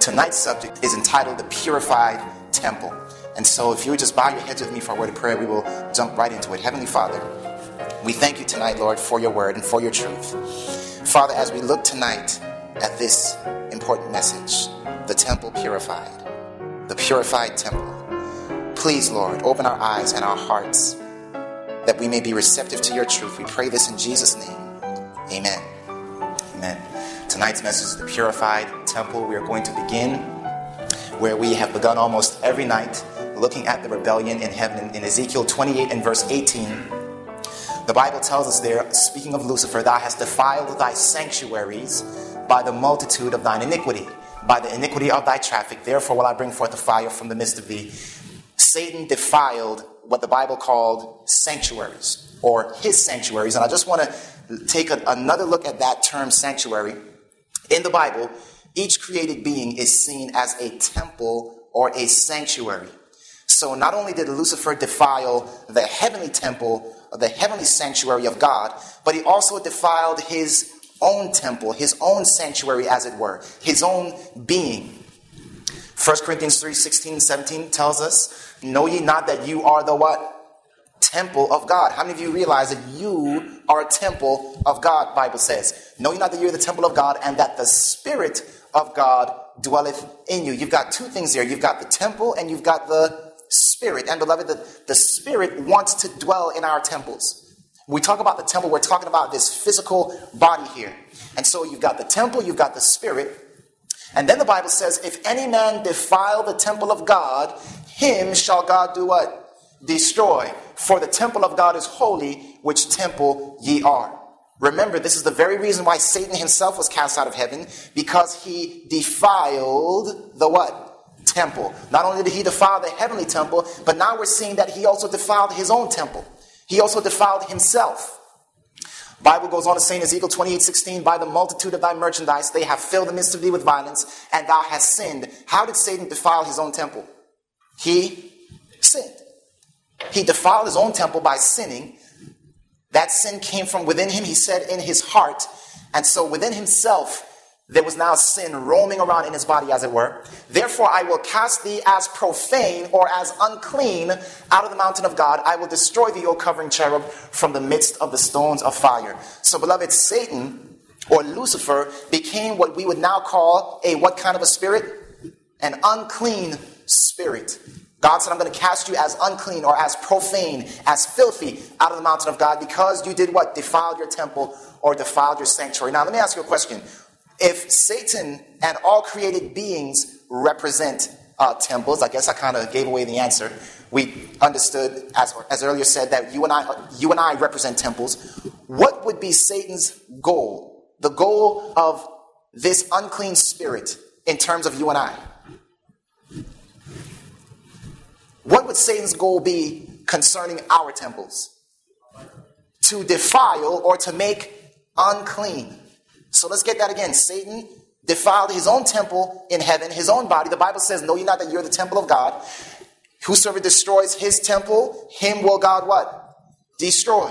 Tonight's subject is entitled The Purified Temple. And so, if you would just bow your heads with me for a word of prayer, we will jump right into it. Heavenly Father, we thank you tonight, Lord, for your word and for your truth. Father, as we look tonight at this important message, the temple purified, the purified temple, please, Lord, open our eyes and our hearts that we may be receptive to your truth. We pray this in Jesus' name. Amen. Amen. Tonight's message is the purified temple. We are going to begin where we have begun almost every night looking at the rebellion in heaven in Ezekiel 28 and verse 18. The Bible tells us there, speaking of Lucifer, thou hast defiled thy sanctuaries by the multitude of thine iniquity, by the iniquity of thy traffic. Therefore will I bring forth a fire from the midst of thee. Satan defiled what the Bible called sanctuaries or his sanctuaries. And I just want to take a, another look at that term sanctuary in the Bible, each created being is seen as a temple or a sanctuary. So not only did Lucifer defile the heavenly temple, the heavenly sanctuary of God, but he also defiled his own temple, his own sanctuary, as it were, his own being. 1 Corinthians 3 16 17 tells us, Know ye not that you are the what? Temple of God. How many of you realize that you are a temple of God, Bible says. Know you not that you're the temple of God and that the Spirit of God dwelleth in you. You've got two things there. You've got the temple and you've got the Spirit. And beloved, the, the Spirit wants to dwell in our temples. We talk about the temple, we're talking about this physical body here. And so you've got the temple, you've got the Spirit. And then the Bible says, if any man defile the temple of God, him shall God do what? Destroy. For the temple of God is holy, which temple ye are. Remember, this is the very reason why Satan himself was cast out of heaven, because he defiled the what? Temple. Not only did he defile the heavenly temple, but now we're seeing that he also defiled his own temple. He also defiled himself. Bible goes on to say in Ezekiel 28, 16, by the multitude of thy merchandise, they have filled the midst of thee with violence, and thou hast sinned. How did Satan defile his own temple? He sinned. He defiled his own temple by sinning. That sin came from within him, he said, in his heart. And so within himself, there was now sin roaming around in his body, as it were. Therefore, I will cast thee as profane or as unclean out of the mountain of God. I will destroy thee, O covering cherub, from the midst of the stones of fire. So, beloved, Satan or Lucifer became what we would now call a what kind of a spirit? An unclean spirit. God said, I'm going to cast you as unclean or as profane, as filthy out of the mountain of God because you did what? Defiled your temple or defiled your sanctuary. Now, let me ask you a question. If Satan and all created beings represent uh, temples, I guess I kind of gave away the answer. We understood, as, as earlier said, that you and, I, you and I represent temples. What would be Satan's goal? The goal of this unclean spirit in terms of you and I? What would Satan's goal be concerning our temples? To defile or to make unclean. So let's get that again. Satan defiled his own temple in heaven, his own body. The Bible says, Know ye not that you're the temple of God? Whosoever destroys his temple, him will God what? Destroy.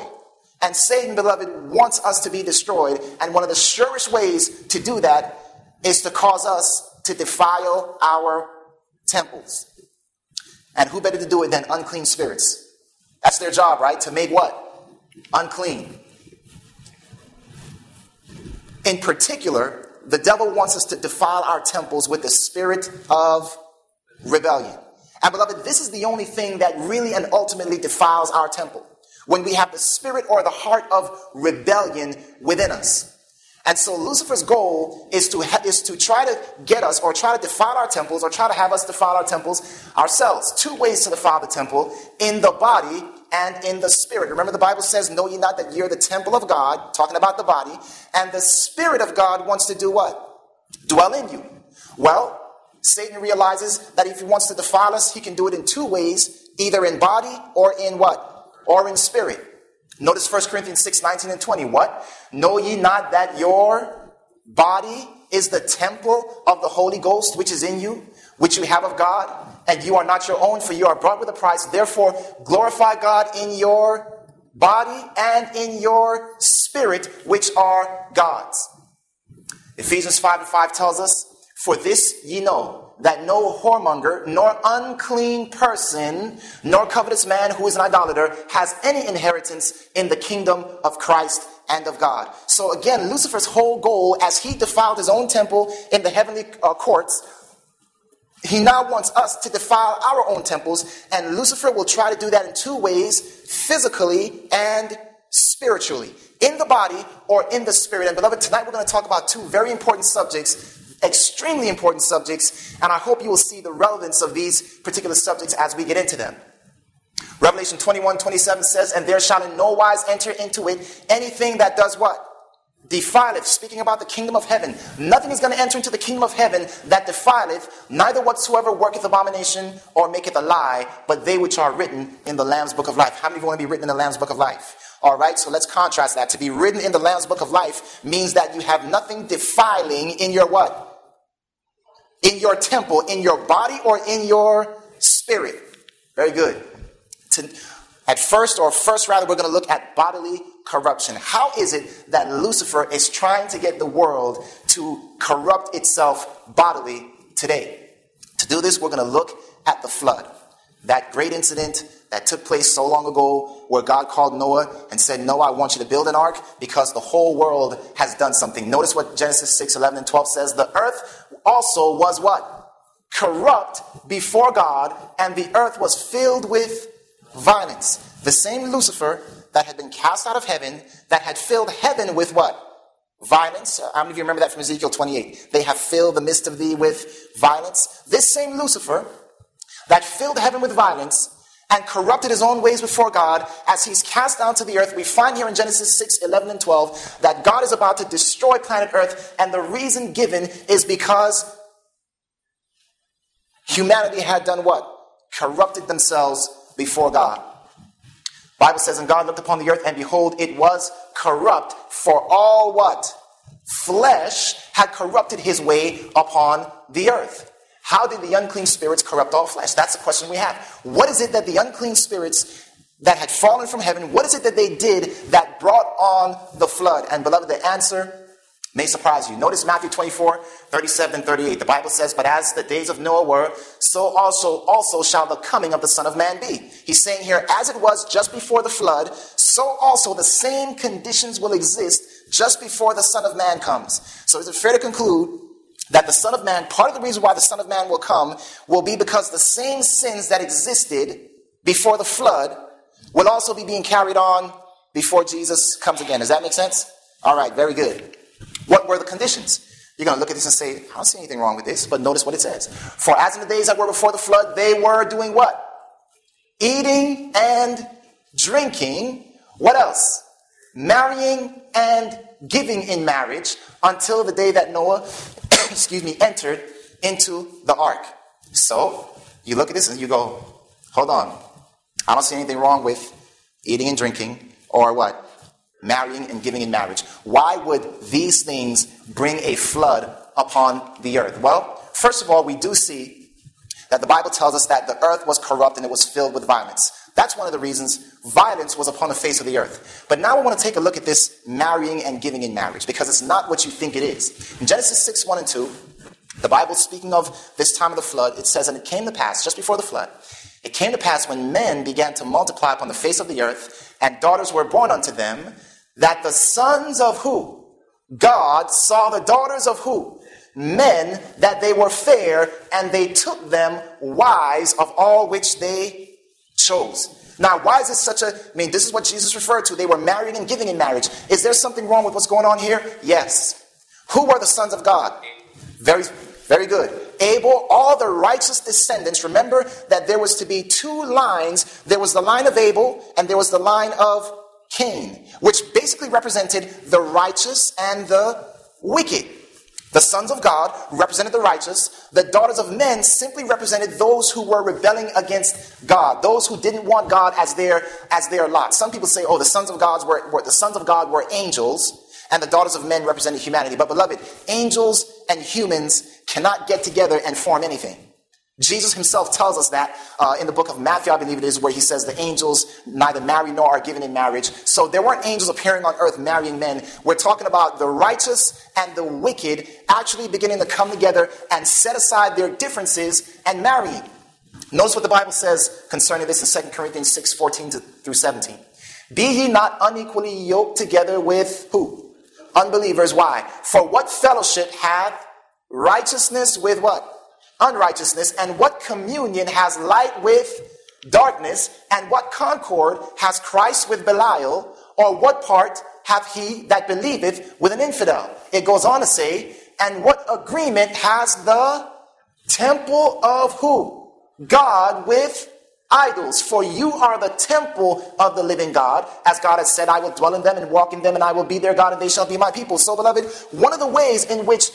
And Satan, beloved, wants us to be destroyed. And one of the surest ways to do that is to cause us to defile our temples. And who better to do it than unclean spirits? That's their job, right? To make what? Unclean. In particular, the devil wants us to defile our temples with the spirit of rebellion. And beloved, this is the only thing that really and ultimately defiles our temple. When we have the spirit or the heart of rebellion within us. And so Lucifer's goal is to, is to try to get us or try to defile our temples or try to have us defile our temples ourselves. Two ways to defile the temple in the body and in the spirit. Remember, the Bible says, Know ye not that you're the temple of God, talking about the body, and the Spirit of God wants to do what? Dwell in you. Well, Satan realizes that if he wants to defile us, he can do it in two ways either in body or in what? Or in spirit. Notice 1 Corinthians 6 19 and 20. What? Know ye not that your body is the temple of the Holy Ghost which is in you, which you have of God, and you are not your own, for you are bought with a price. Therefore, glorify God in your body and in your spirit, which are God's. Ephesians 5 and 5 tells us, For this ye know, that no whoremonger, nor unclean person, nor covetous man who is an idolater has any inheritance in the kingdom of Christ and of God. So again, Lucifer's whole goal, as he defiled his own temple in the heavenly uh, courts, he now wants us to defile our own temples, and Lucifer will try to do that in two ways physically and spiritually, in the body or in the spirit. And beloved, tonight we're going to talk about two very important subjects, extremely important subjects, and I hope you will see the relevance of these particular subjects as we get into them. Revelation 21 27 says, And there shall in no wise enter into it anything that does what? defileth, speaking about the kingdom of heaven. Nothing is going to enter into the kingdom of heaven that defileth, neither whatsoever worketh abomination or maketh a lie, but they which are written in the Lamb's book of life. How many of you want to be written in the Lamb's book of life? All right, so let's contrast that. To be written in the Lamb's book of life means that you have nothing defiling in your what? In your temple, in your body, or in your spirit. Very good. To, at first, or first rather, we're going to look at bodily corruption. How is it that Lucifer is trying to get the world to corrupt itself bodily today? To do this, we're going to look at the flood. That great incident that took place so long ago where God called Noah and said, Noah, I want you to build an ark because the whole world has done something. Notice what Genesis 6, 11, and 12 says. The earth also was what? Corrupt before God, and the earth was filled with violence. The same Lucifer that had been cast out of heaven, that had filled heaven with what? Violence. How many of you remember that from Ezekiel 28? They have filled the midst of thee with violence. This same Lucifer that filled heaven with violence and corrupted his own ways before God as he's cast down to the earth. We find here in Genesis 6, 11, and 12 that God is about to destroy planet earth, and the reason given is because humanity had done what? Corrupted themselves before God. Bible says, and God looked upon the earth, and behold, it was corrupt, for all what? Flesh had corrupted his way upon the earth. How did the unclean spirits corrupt all flesh? That's the question we have. What is it that the unclean spirits that had fallen from heaven, what is it that they did that brought on the flood? And beloved, the answer may surprise you. Notice Matthew 24, 37 and 38. The Bible says, But as the days of Noah were, so also, also shall the coming of the Son of Man be. He's saying here, as it was just before the flood, so also the same conditions will exist just before the Son of Man comes. So is it fair to conclude that the Son of Man, part of the reason why the Son of Man will come, will be because the same sins that existed before the flood will also be being carried on before Jesus comes again. Does that make sense? All right, very good. What were the conditions? You're going to look at this and say, I don't see anything wrong with this, but notice what it says. For as in the days that were before the flood, they were doing what? Eating and drinking. What else? Marrying and giving in marriage until the day that Noah, excuse me, entered into the ark. So you look at this and you go, hold on. I don't see anything wrong with eating and drinking or what? marrying and giving in marriage. Why would these things bring a flood upon the earth? Well, first of all, we do see that the Bible tells us that the earth was corrupt and it was filled with violence. That's one of the reasons violence was upon the face of the earth. But now we want to take a look at this marrying and giving in marriage because it's not what you think it is. In Genesis 6 1 and 2, the Bible, speaking of this time of the flood, it says, And it came to pass, just before the flood, it came to pass when men began to multiply upon the face of the earth, and daughters were born unto them, that the sons of who? God saw the daughters of who? Men, that they were fair, and they took them wives of all which they chose. Now, why is this such a, I mean, this is what Jesus referred to. They were married and giving in marriage. Is there something wrong with what's going on here? Yes. Who were the sons of God? Very, very good. Abel, all the righteous descendants. Remember that there was to be two lines. There was the line of Abel, and there was the line of Cain, which basically represented the righteous and the wicked. The sons of God represented the righteous. The daughters of men simply represented those who were rebelling against God, those who didn't want God as their as their lot. Some people say, "Oh, the sons of God were, were the sons of God were angels, and the daughters of men represented humanity." But beloved, angels and humans cannot get together and form anything. Jesus himself tells us that uh, in the book of Matthew, I believe it is, where he says the angels neither marry nor are given in marriage. So there weren't angels appearing on earth marrying men. We're talking about the righteous and the wicked actually beginning to come together and set aside their differences and marrying. Notice what the Bible says concerning this in 2 Corinthians 6 14 to, through 17. Be ye not unequally yoked together with who? Unbelievers. Why? For what fellowship hath righteousness with what? Unrighteousness, and what communion has light with darkness, and what concord has Christ with Belial, or what part hath he that believeth with an infidel? It goes on to say, and what agreement has the temple of who? God with idols. For you are the temple of the living God. As God has said, I will dwell in them and walk in them, and I will be their God, and they shall be my people. So, beloved, one of the ways in which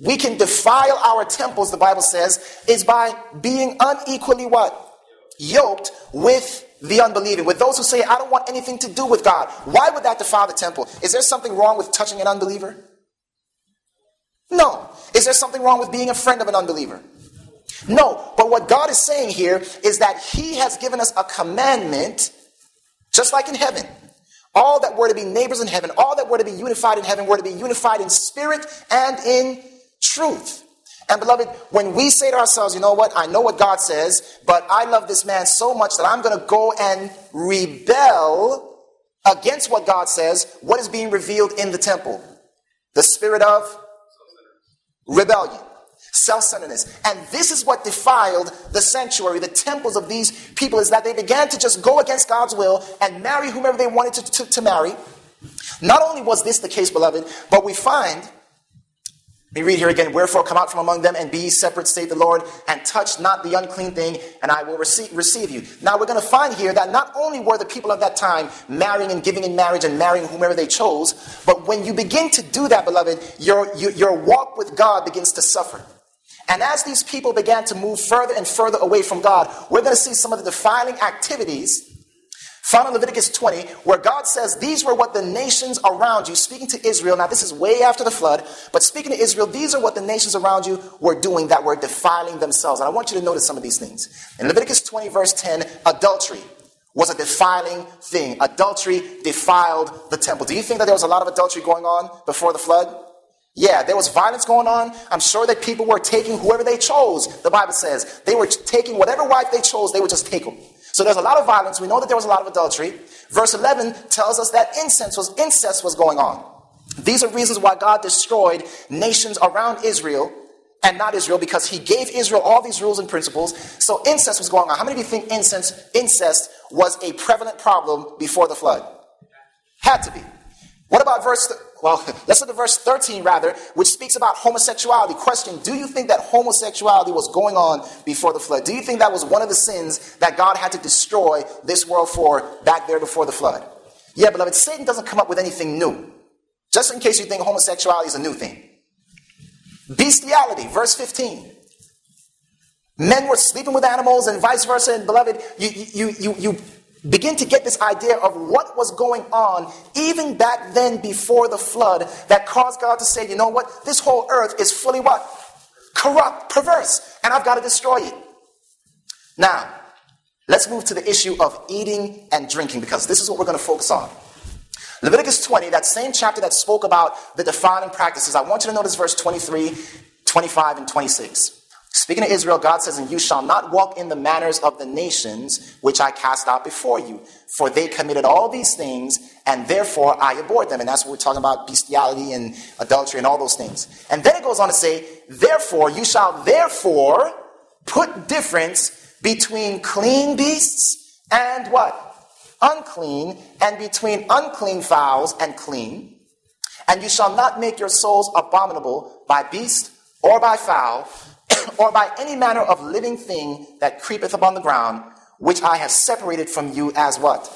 we can defile our temples, the Bible says, is by being unequally what? Yoked with the unbelieving, with those who say, I don't want anything to do with God. Why would that defile the temple? Is there something wrong with touching an unbeliever? No. Is there something wrong with being a friend of an unbeliever? No. But what God is saying here is that He has given us a commandment, just like in heaven. All that were to be neighbors in heaven, all that were to be unified in heaven, were to be unified in spirit and in truth. And beloved, when we say to ourselves, you know what, I know what God says, but I love this man so much that I'm going to go and rebel against what God says, what is being revealed in the temple? The spirit of rebellion, self centeredness. And this is what defiled the sanctuary, the temples of these people, is that they began to just go against God's will and marry whomever they wanted to, to, to marry. Not only was this the case, beloved, but we find me read here again. Wherefore come out from among them and be separate, state the Lord, and touch not the unclean thing, and I will receive, receive you. Now we're going to find here that not only were the people of that time marrying and giving in marriage and marrying whomever they chose, but when you begin to do that, beloved, your, your, your walk with God begins to suffer. And as these people began to move further and further away from God, we're going to see some of the defiling activities Found in Leviticus 20, where God says, These were what the nations around you, speaking to Israel. Now, this is way after the flood, but speaking to Israel, these are what the nations around you were doing that were defiling themselves. And I want you to notice some of these things. In Leviticus 20, verse 10, adultery was a defiling thing. Adultery defiled the temple. Do you think that there was a lot of adultery going on before the flood? Yeah, there was violence going on. I'm sure that people were taking whoever they chose. The Bible says they were taking whatever wife they chose, they would just take them. So there's a lot of violence. We know that there was a lot of adultery. Verse 11 tells us that incense was incest was going on. These are reasons why God destroyed nations around Israel and not Israel because he gave Israel all these rules and principles. So incest was going on. How many of you think incest, incest was a prevalent problem before the flood? Had to be. What about verse well, let's look at verse 13 rather, which speaks about homosexuality. Question Do you think that homosexuality was going on before the flood? Do you think that was one of the sins that God had to destroy this world for back there before the flood? Yeah, beloved, Satan doesn't come up with anything new. Just in case you think homosexuality is a new thing. Bestiality, verse 15. Men were sleeping with animals and vice versa. And beloved, you, you, you, you begin to get this idea of what was going on even back then before the flood that caused God to say, you know what? This whole earth is fully what? Corrupt, perverse, and I've got to destroy it. Now, let's move to the issue of eating and drinking because this is what we're going to focus on. Leviticus 20, that same chapter that spoke about the defiling practices, I want you to notice verse 23, 25, and 26. Speaking to Israel, God says, And you shall not walk in the manners of the nations which I cast out before you, for they committed all these things, and therefore I abhorred them. And that's what we're talking about bestiality and adultery and all those things. And then it goes on to say, Therefore, you shall therefore put difference between clean beasts and what? Unclean, and between unclean fowls and clean. And you shall not make your souls abominable by beast or by fowl or by any manner of living thing that creepeth upon the ground, which I have separated from you as what?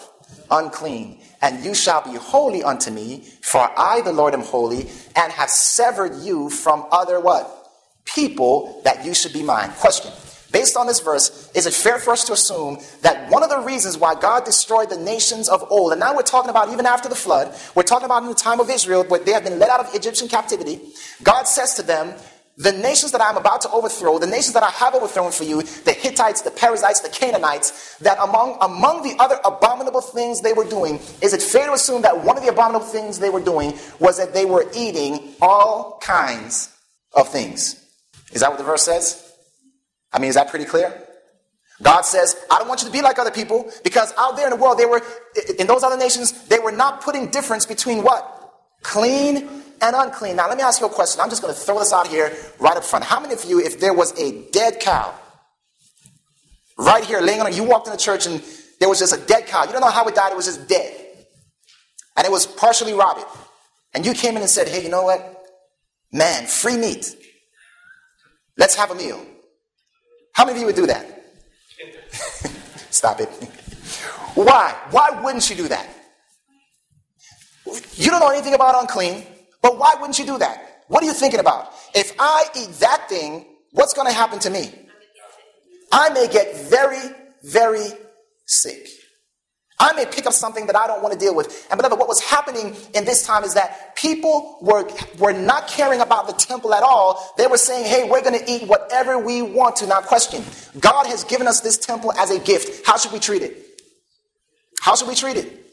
Unclean. And you shall be holy unto me, for I, the Lord, am holy, and have severed you from other what? People that you should be mine. Question. Based on this verse, is it fair for us to assume that one of the reasons why God destroyed the nations of old, and now we're talking about even after the flood, we're talking about in the time of Israel, where they have been led out of Egyptian captivity, God says to them, the nations that I'm about to overthrow, the nations that I have overthrown for you, the Hittites, the Perizzites, the Canaanites, that among, among the other abominable things they were doing, is it fair to assume that one of the abominable things they were doing was that they were eating all kinds of things? Is that what the verse says? I mean, is that pretty clear? God says, I don't want you to be like other people because out there in the world, they were, in those other nations, they were not putting difference between what? Clean and unclean. Now, let me ask you a question. I'm just going to throw this out here right up front. How many of you, if there was a dead cow right here laying on it, you walked into a church and there was just a dead cow, you don't know how it died, it was just dead. And it was partially rotted. And you came in and said, hey, you know what? Man, free meat. Let's have a meal. How many of you would do that? Stop it. Why? Why wouldn't you do that? You don't know anything about unclean, but why wouldn't you do that? What are you thinking about? If I eat that thing, what's going to happen to me? I may get very, very sick. I may pick up something that I don't want to deal with. And beloved, what was happening in this time is that people were, were not caring about the temple at all. They were saying, hey, we're going to eat whatever we want to, not question. God has given us this temple as a gift. How should we treat it? How should we treat it?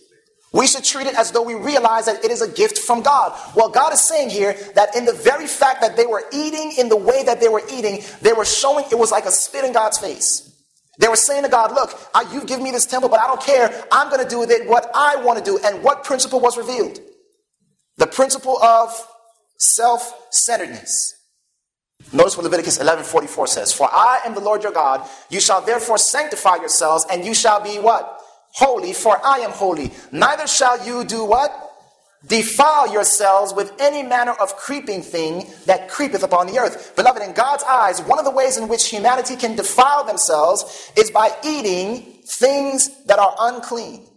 We should treat it as though we realize that it is a gift from God. Well, God is saying here that in the very fact that they were eating in the way that they were eating, they were showing it was like a spit in God's face. They were saying to God, Look, I, you've given me this temple, but I don't care. I'm going to do with it what I want to do. And what principle was revealed? The principle of self centeredness. Notice what Leviticus 11:44 says, "For I am the Lord your God. You shall therefore sanctify yourselves, and you shall be what? Holy, for I am holy. Neither shall you do what? defile yourselves with any manner of creeping thing that creepeth upon the earth. Beloved, in God's eyes, one of the ways in which humanity can defile themselves is by eating things that are unclean.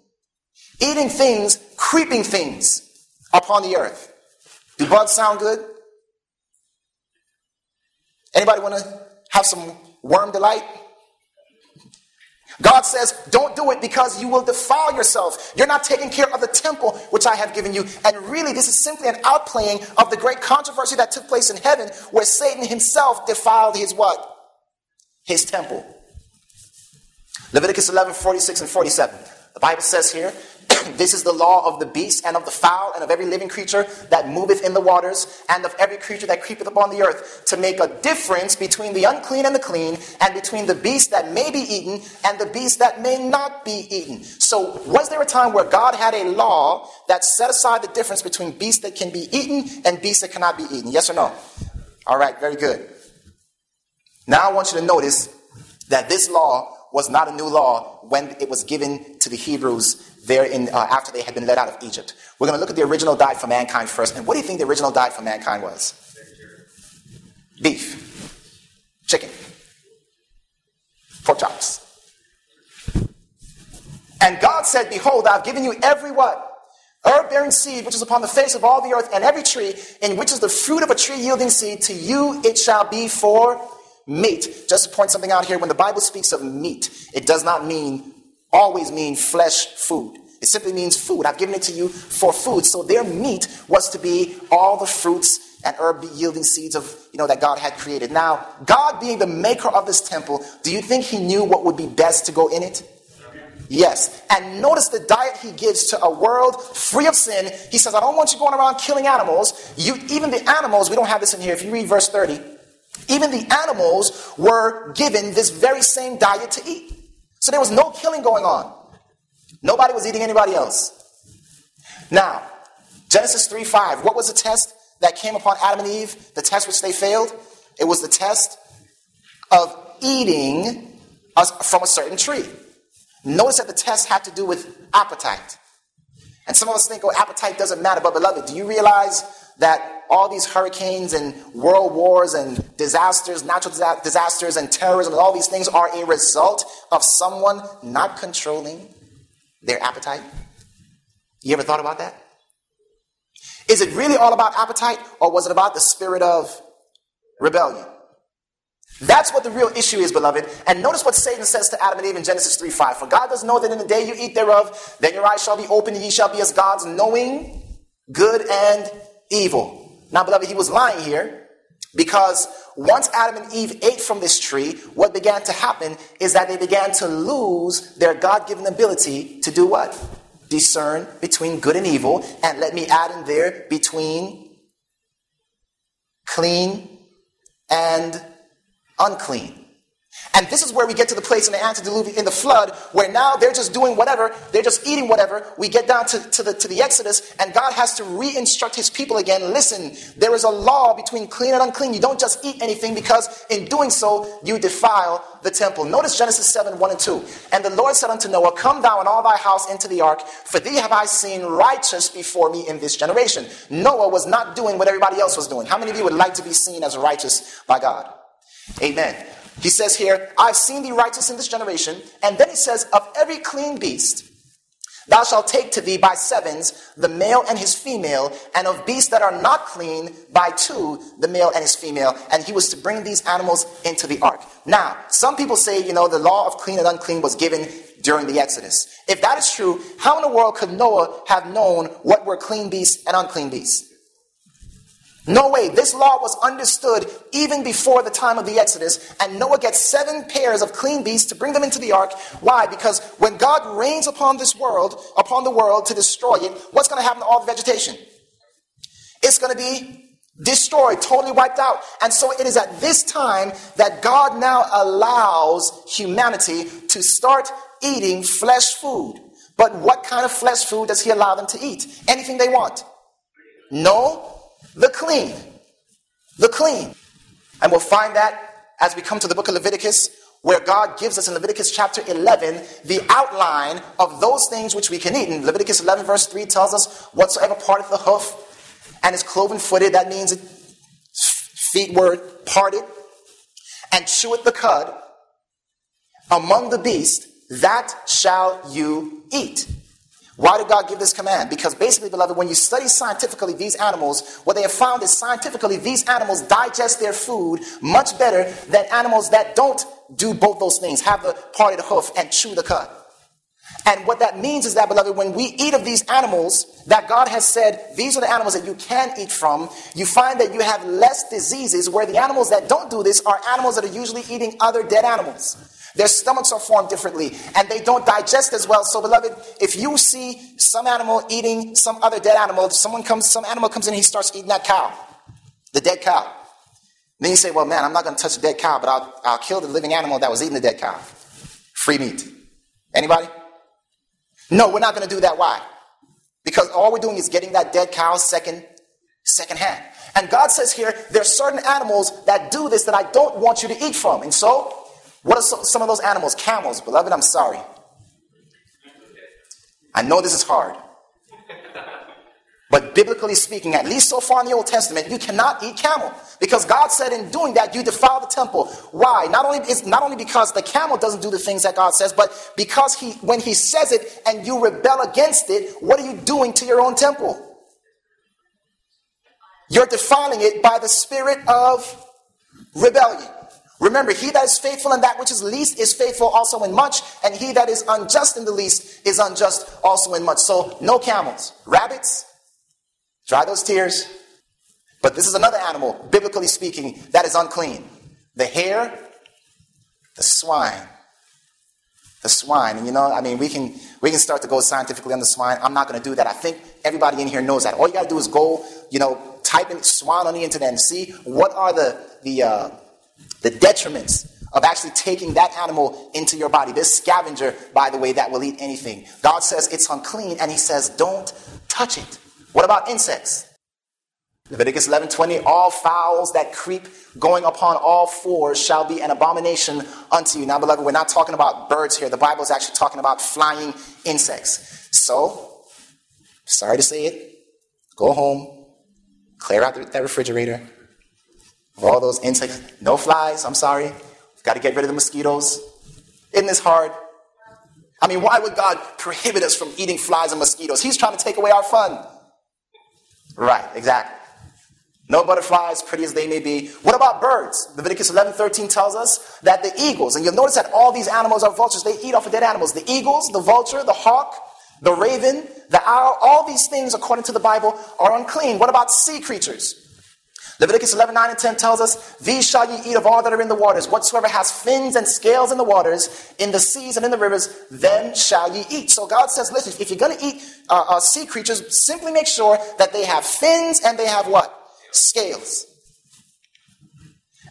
Eating things, creeping things upon the earth. Do bugs sound good? Anybody want to have some worm delight? God says, don't do it because you will defile yourself. You're not taking care of the temple which I have given you. And really, this is simply an outplaying of the great controversy that took place in heaven where Satan himself defiled his what? His temple. Leviticus 11, 46 and 47. The Bible says here, this is the law of the beast and of the fowl and of every living creature that moveth in the waters and of every creature that creepeth upon the earth to make a difference between the unclean and the clean and between the beast that may be eaten and the beast that may not be eaten. So, was there a time where God had a law that set aside the difference between beasts that can be eaten and beasts that cannot be eaten? Yes or no? All right, very good. Now I want you to notice that this law was not a new law when it was given to the Hebrews there in, uh, after they had been led out of Egypt. We're going to look at the original diet for mankind first. And what do you think the original diet for mankind was? Beef, chicken, pork chops. And God said, Behold, I've given you every what? Herb bearing seed which is upon the face of all the earth, and every tree in which is the fruit of a tree yielding seed, to you it shall be for meat. Just to point something out here, when the Bible speaks of meat, it does not mean always mean flesh food. It simply means food. I've given it to you for food. So their meat was to be all the fruits and herb yielding seeds of you know that God had created. Now, God being the maker of this temple, do you think he knew what would be best to go in it? Yes. And notice the diet he gives to a world free of sin. He says, I don't want you going around killing animals. You even the animals, we don't have this in here. If you read verse 30, even the animals were given this very same diet to eat. So there was no killing going on. Nobody was eating anybody else. Now, Genesis 3 5, what was the test that came upon Adam and Eve? The test which they failed? It was the test of eating from a certain tree. Notice that the test had to do with appetite. And some of us think, oh, appetite doesn't matter. But, beloved, do you realize that all these hurricanes and world wars and disasters, natural disasters and terrorism, and all these things are a result of someone not controlling their appetite? You ever thought about that? Is it really all about appetite, or was it about the spirit of rebellion? That's what the real issue is, beloved. And notice what Satan says to Adam and Eve in Genesis 3 5. For God does know that in the day you eat thereof, then your eyes shall be opened, and ye shall be as gods, knowing good and evil. Now, beloved, he was lying here Because once Adam and Eve ate from this tree, what began to happen is that they began to lose their God given ability to do what? Discern between good and evil. And let me add in there between clean and unclean. And this is where we get to the place in the antediluvian, in the flood, where now they're just doing whatever, they're just eating whatever. We get down to, to, the, to the Exodus, and God has to re-instruct his people again. Listen, there is a law between clean and unclean. You don't just eat anything because in doing so, you defile the temple. Notice Genesis 7, 1 and 2. And the Lord said unto Noah, Come thou and all thy house into the ark, for thee have I seen righteous before me in this generation. Noah was not doing what everybody else was doing. How many of you would like to be seen as righteous by God? Amen. He says here, I've seen thee righteous in this generation. And then he says, Of every clean beast, thou shalt take to thee by sevens the male and his female, and of beasts that are not clean by two, the male and his female. And he was to bring these animals into the ark. Now, some people say, you know, the law of clean and unclean was given during the Exodus. If that is true, how in the world could Noah have known what were clean beasts and unclean beasts? No way. This law was understood even before the time of the Exodus. And Noah gets seven pairs of clean beasts to bring them into the ark. Why? Because when God rains upon this world, upon the world to destroy it, what's going to happen to all the vegetation? It's going to be destroyed, totally wiped out. And so it is at this time that God now allows humanity to start eating flesh food. But what kind of flesh food does he allow them to eat? Anything they want. No, the clean. The clean. And we'll find that as we come to the book of Leviticus, where God gives us in Leviticus chapter 11 the outline of those things which we can eat. And Leviticus 11, verse 3 tells us, Whatsoever parteth the hoof and is cloven footed, that means it, feet were parted, and cheweth the cud among the beasts, that shall you eat. Why did God give this command? Because basically, beloved, when you study scientifically these animals, what they have found is scientifically these animals digest their food much better than animals that don't do both those things, have the parted hoof and chew the cud. And what that means is that, beloved, when we eat of these animals that God has said, these are the animals that you can eat from, you find that you have less diseases, where the animals that don't do this are animals that are usually eating other dead animals. Their stomachs are formed differently and they don't digest as well. So, beloved, if you see some animal eating some other dead animal, if someone comes, some animal comes in, he starts eating that cow, the dead cow. Then you say, well, man, I'm not going to touch the dead cow, but I'll, I'll kill the living animal that was eating the dead cow. Free meat. Anybody? No, we're not going to do that. Why? Because all we're doing is getting that dead cow second, second hand. And God says here, there are certain animals that do this that I don't want you to eat from. And so, what are some of those animals? Camels, beloved, I'm sorry. I know this is hard. But biblically speaking, at least so far in the Old Testament, you cannot eat camel. Because God said in doing that, you defile the temple. Why? Not only, it's not only because the camel doesn't do the things that God says, but because he, when he says it and you rebel against it, what are you doing to your own temple? You're defiling it by the spirit of rebellion. Remember, he that is faithful in that which is least is faithful also in much, and he that is unjust in the least is unjust also in much. So, no camels. Rabbits, dry those tears. But this is another animal, biblically speaking, that is unclean. The hare, the swine. The swine. And you know, I mean, we can we can start to go scientifically on the swine. I'm not going to do that. I think everybody in here knows that. All you got to do is go, you know, type in swine on the internet and see what are the the uh, the detriments of actually taking that animal into your body. This scavenger, by the way, that will eat anything. God says it's unclean, and He says, don't touch it. What about insects? Leviticus 11:20 All fowls that creep going upon all fours shall be an abomination unto you. Now, beloved, we're not talking about birds here. The Bible is actually talking about flying insects. So, sorry to say it, go home, clear out that refrigerator, all those insects. No flies, I'm sorry. Got to get rid of the mosquitoes. Isn't this hard? I mean, why would God prohibit us from eating flies and mosquitoes? He's trying to take away our fun. Right, exactly. No butterflies, pretty as they may be. What about birds? Leviticus 11 13 tells us that the eagles, and you'll notice that all these animals are vultures, they eat off of dead animals. The eagles, the vulture, the hawk, the raven, the owl, all these things, according to the Bible, are unclean. What about sea creatures? Leviticus 11, 9 and 10 tells us, These shall ye eat of all that are in the waters. Whatsoever has fins and scales in the waters, in the seas and in the rivers, then shall ye eat. So God says, listen, if you're going to eat uh, uh, sea creatures, simply make sure that they have fins and they have what? Scales.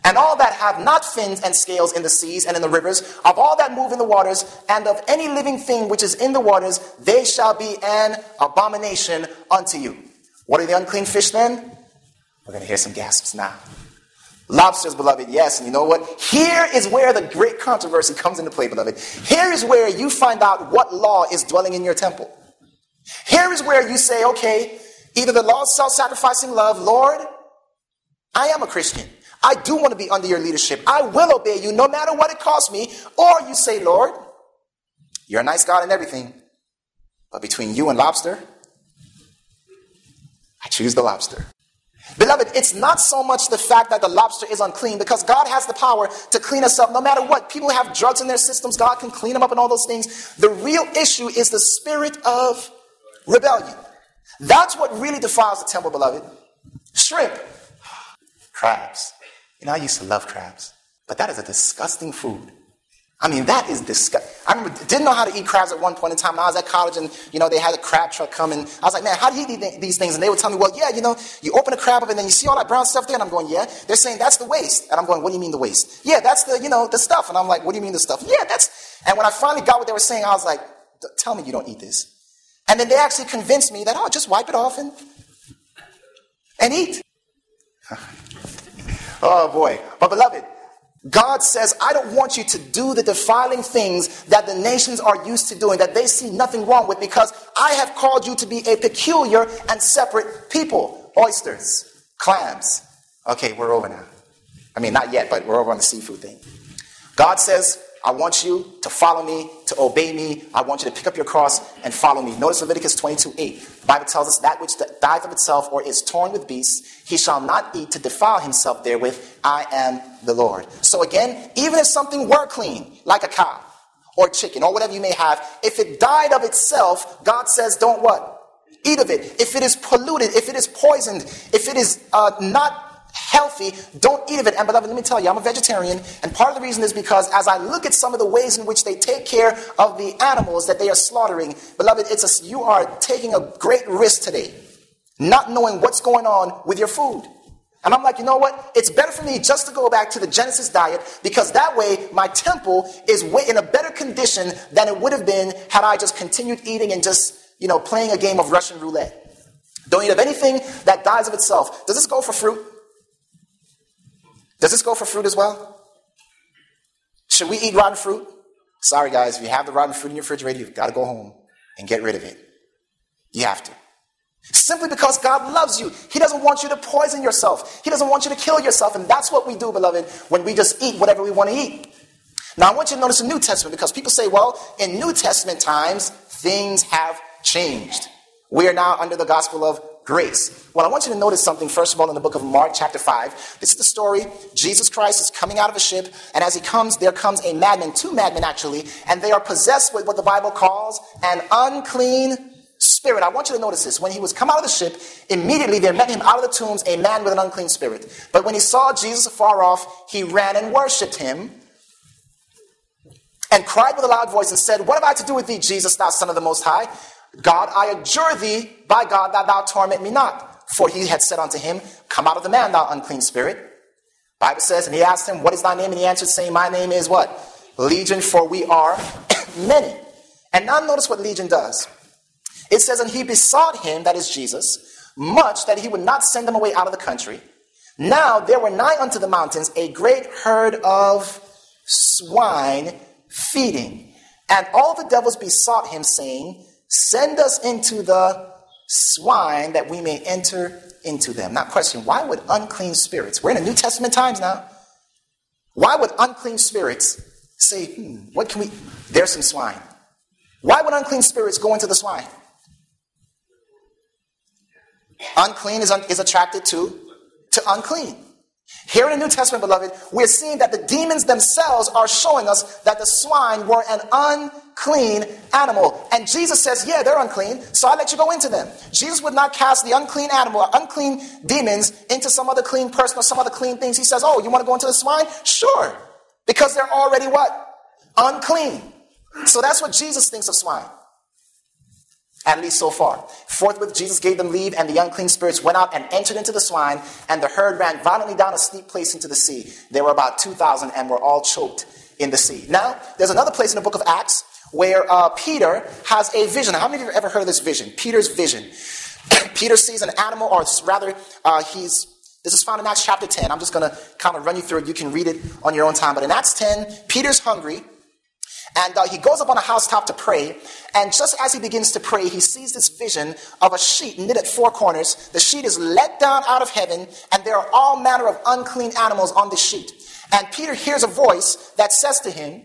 And all that have not fins and scales in the seas and in the rivers, of all that move in the waters, and of any living thing which is in the waters, they shall be an abomination unto you. What are the unclean fish then? We're going to hear some gasps now. Lobsters, beloved, yes. And you know what? Here is where the great controversy comes into play, beloved. Here is where you find out what law is dwelling in your temple. Here is where you say, okay, either the law of self sacrificing love, Lord, I am a Christian. I do want to be under your leadership. I will obey you no matter what it costs me. Or you say, Lord, you're a nice God and everything, but between you and lobster, I choose the lobster. Beloved, it's not so much the fact that the lobster is unclean because God has the power to clean us up no matter what. People have drugs in their systems, God can clean them up and all those things. The real issue is the spirit of rebellion. That's what really defiles the temple, beloved. Shrimp, crabs. You know, I used to love crabs, but that is a disgusting food. I mean, that is disgusting. I remember, didn't know how to eat crabs at one point in time. When I was at college and, you know, they had a crab truck come and I was like, man, how do you eat these things? And they would tell me, well, yeah, you know, you open a crab up and then you see all that brown stuff there. And I'm going, yeah. They're saying that's the waste. And I'm going, what do you mean the waste? Yeah, that's the, you know, the stuff. And I'm like, what do you mean the stuff? Yeah, that's, and when I finally got what they were saying, I was like, tell me you don't eat this. And then they actually convinced me that, oh, just wipe it off and, and eat. oh boy. But beloved, God says, I don't want you to do the defiling things that the nations are used to doing, that they see nothing wrong with, because I have called you to be a peculiar and separate people. Oysters, clams. Okay, we're over now. I mean, not yet, but we're over on the seafood thing. God says, I want you to follow me, to obey me. I want you to pick up your cross and follow me. Notice Leviticus 22 8. The Bible tells us that which dieth of itself or is torn with beasts, he shall not eat to defile himself therewith. I am the Lord. So again, even if something were clean, like a cow or chicken or whatever you may have, if it died of itself, God says, don't what? Eat of it. If it is polluted, if it is poisoned, if it is uh, not healthy, don't eat of it. And beloved, let me tell you, I'm a vegetarian, and part of the reason is because as I look at some of the ways in which they take care of the animals that they are slaughtering, beloved, it's a, you are taking a great risk today, not knowing what's going on with your food. And I'm like, you know what? It's better for me just to go back to the Genesis diet because that way my temple is in a better condition than it would have been had I just continued eating and just, you know, playing a game of Russian roulette. Don't eat of anything that dies of itself. Does this go for fruit? Does this go for fruit as well? Should we eat rotten fruit? Sorry, guys, if you have the rotten fruit in your refrigerator, you've got to go home and get rid of it. You have to. Simply because God loves you. He doesn't want you to poison yourself. He doesn't want you to kill yourself. And that's what we do, beloved, when we just eat whatever we want to eat. Now, I want you to notice the New Testament because people say, well, in New Testament times, things have changed. We are now under the gospel of grace. Well, I want you to notice something, first of all, in the book of Mark, chapter 5. This is the story. Jesus Christ is coming out of a ship, and as he comes, there comes a madman, two madmen actually, and they are possessed with what the Bible calls an unclean spirit. I want you to notice this. When he was come out of the ship, immediately there met him out of the tombs a man with an unclean spirit. But when he saw Jesus afar off, he ran and worshipped him and cried with a loud voice and said, What have I to do with thee, Jesus, thou Son of the Most High? God, I adjure thee by God that thou torment me not. For he had said unto him, Come out of the man, thou unclean spirit. Bible says, and he asked him, What is thy name? And he answered, saying, My name is what? Legion, for we are many. And now notice what Legion does. It says, And he besought him, that is Jesus, much that he would not send them away out of the country. Now there were nigh unto the mountains a great herd of swine feeding. And all the devils besought him, saying, Send us into the swine that we may enter into them. Now, question why would unclean spirits, we're in the New Testament times now, why would unclean spirits say, hmm, what can we, there's some swine. Why would unclean spirits go into the swine? Unclean is, un, is attracted to, to unclean. Here in the New Testament, beloved, we're seeing that the demons themselves are showing us that the swine were an unclean animal. And Jesus says, Yeah, they're unclean, so I let you go into them. Jesus would not cast the unclean animal, or unclean demons into some other clean person or some other clean things. He says, Oh, you want to go into the swine? Sure. Because they're already what? Unclean. So that's what Jesus thinks of swine at least so far. Forthwith, Jesus gave them leave, and the unclean spirits went out and entered into the swine, and the herd ran violently down a steep place into the sea. There were about 2,000 and were all choked in the sea. Now, there's another place in the book of Acts where uh, Peter has a vision. How many of you have ever heard of this vision? Peter's vision. Peter sees an animal, or rather, uh, he's this is found in Acts chapter 10. I'm just going to kind of run you through it. You can read it on your own time. But in Acts 10, Peter's hungry. And uh, he goes up on a housetop to pray. And just as he begins to pray, he sees this vision of a sheet knit at four corners. The sheet is let down out of heaven, and there are all manner of unclean animals on the sheet. And Peter hears a voice that says to him,